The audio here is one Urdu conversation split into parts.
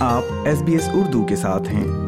آپ ایس بی ایس اردو کے ساتھ ہیں۔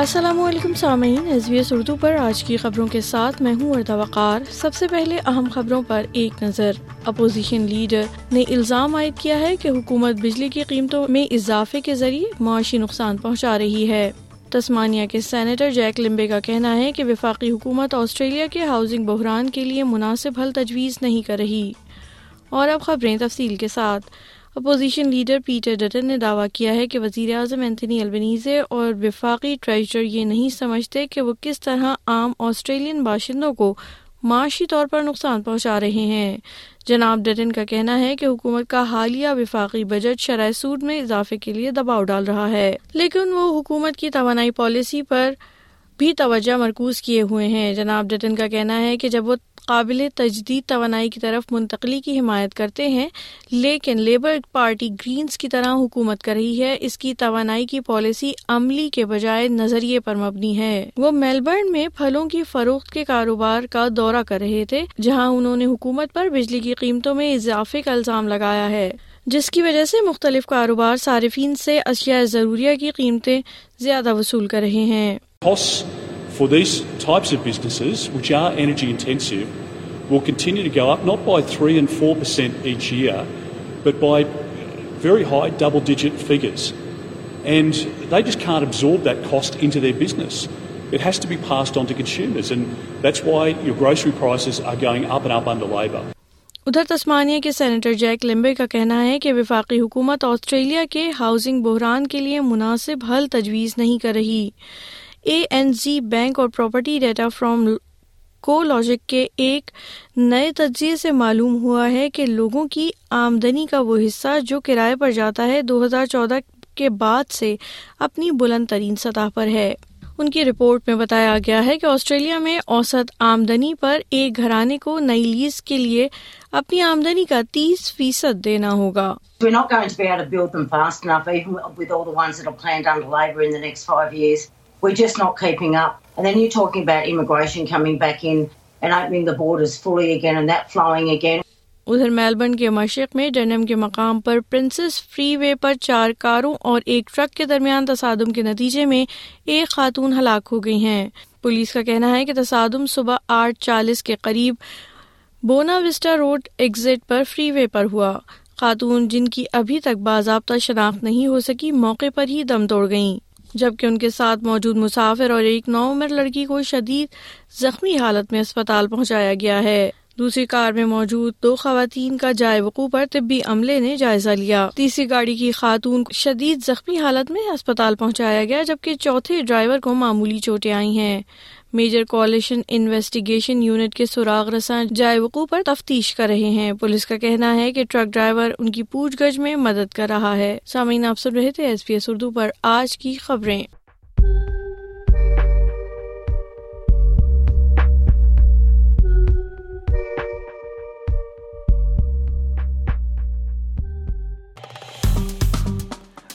السلام علیکم سامعین ایس بی ایس اردو پر آج کی خبروں کے ساتھ میں ہوں اردا وقار۔ سب سے پہلے اہم خبروں پر ایک نظر۔ اپوزیشن لیڈر نے الزام عائد کیا ہے کہ حکومت بجلی کی قیمتوں میں اضافے کے ذریعے معاشی نقصان پہنچا رہی ہے۔ تسمانیہ کے سینیٹر جیک لمبے کا کہنا ہے کہ وفاقی حکومت آسٹریلیا کے ہاؤسنگ بحران کے لیے مناسب حل تجویز نہیں کر رہی۔ اور اب خبریں تفصیل کے ساتھ۔ اپوزیشن لیڈر پیٹر ڈٹن نے دعویٰ کیا ہے کہ وزیر اعظم اینتھنی البنیزے اور وفاقی ٹریجر یہ نہیں سمجھتے کہ وہ کس طرح عام آسٹریلین باشندوں کو معاشی طور پر نقصان پہنچا رہے ہیں۔ جناب ڈٹن کا کہنا ہے کہ حکومت کا حالیہ وفاقی بجٹ شرح سود میں اضافے کے لیے دباؤ ڈال رہا ہے، لیکن وہ حکومت کی توانائی پالیسی پر بھی توجہ مرکوز کیے ہوئے ہیں۔ جناب ڈٹن کا کہنا ہے کہ جب وہ قابل تجدید توانائی کی طرف منتقلی کی حمایت کرتے ہیں، لیکن لیبر پارٹی گرینز کی طرح حکومت کر رہی ہے، اس کی توانائی کی پالیسی عملی کے بجائے نظریے پر مبنی ہے۔ وہ میلبرن میں پھلوں کی فروخت کے کاروبار کا دورہ کر رہے تھے، جہاں انہوں نے حکومت پر بجلی کی قیمتوں میں اضافے کا الزام لگایا ہے۔ جس کی وجہ سے مختلف کاروبار صارفین سے اشیاء ضروریہ کی قیمتیں زیادہ وصول کر رہے ہیں۔ Costs for these types of businesses, which are energy intensive, will continue to go up not by 3 and 4% each year, but by very high double digit figures. And they just can't absorb that cost into their business. It has to be passed on to consumers, and that's why your grocery prices are going up and up under Labor. ادھر تسمانیہ کے سینیٹر جیک لمبے کا کہنا ہے کہ وفاقی حکومت آسٹریلیا کے ہاؤسنگ بحران کے لیے مناسب حل تجویز نہیں کر رہی اے این زی بینک اور property data firm CoreLogic کے ایک نئے تجزیے سے معلوم ہوا ہے کہ لوگوں کی آمدنی کا وہ حصہ جو کرائے پر جاتا ہے دو ہزار چودہ کے بعد سے اپنی بلند ترین سطح پر ہے۔ ان کی رپورٹ میں بتایا گیا ہے کہ آسٹریلیا میں اوسط آمدنی پر ایک گھرانے کو نئی لیز کے لیے اپنی آمدنی کا تیس فیصد دینا ہوگا۔ We're We're just not keeping up. And then you're talking about immigration coming back in and opening the borders fully again and that flowing again. ادھر میلبرن کے مشرق میں ڈنم کے مقام پر پرنسس فری وے پر چار کاروں اور ایک ٹرک کے درمیان تصادم کے نتیجے میں ایک خاتون ہلاک ہو گئی ہیں پولیس کا کہنا ہے کہ تصادم صبح آٹھ چالیس کے قریب بونا وسٹا روڈ ایگزٹ پر فری وے پر ہوا خاتون جن کی ابھی تک باضابطہ شناخت نہیں ہو سکی موقع پر ہی دم توڑ گئیں جبکہ ان کے ساتھ موجود مسافر اور ایک نو عمر لڑکی کو شدید زخمی حالت میں اسپتال پہنچایا گیا ہے۔ دوسری کار میں موجود دو خواتین کا جائے وقوع پر طبی عملے نے جائزہ لیا۔ تیسری گاڑی کی خاتون شدید زخمی حالت میں اسپتال پہنچایا گیا، جبکہ چوتھے ڈرائیور کو معمولی چوٹیں آئی ہیں۔ میجر کولیشن انویسٹیگیشن یونٹ کے سراغ رساں جائے وقوع پر تفتیش کر رہے ہیں۔ پولیس کا کہنا ہے کہ ٹرک ڈرائیور ان کی پوچھ گچھ میں مدد کر رہا ہے۔ سامعین، آپ سن رہے تھے ایس پی ایس اردو پر۔ آج کی خبریں۔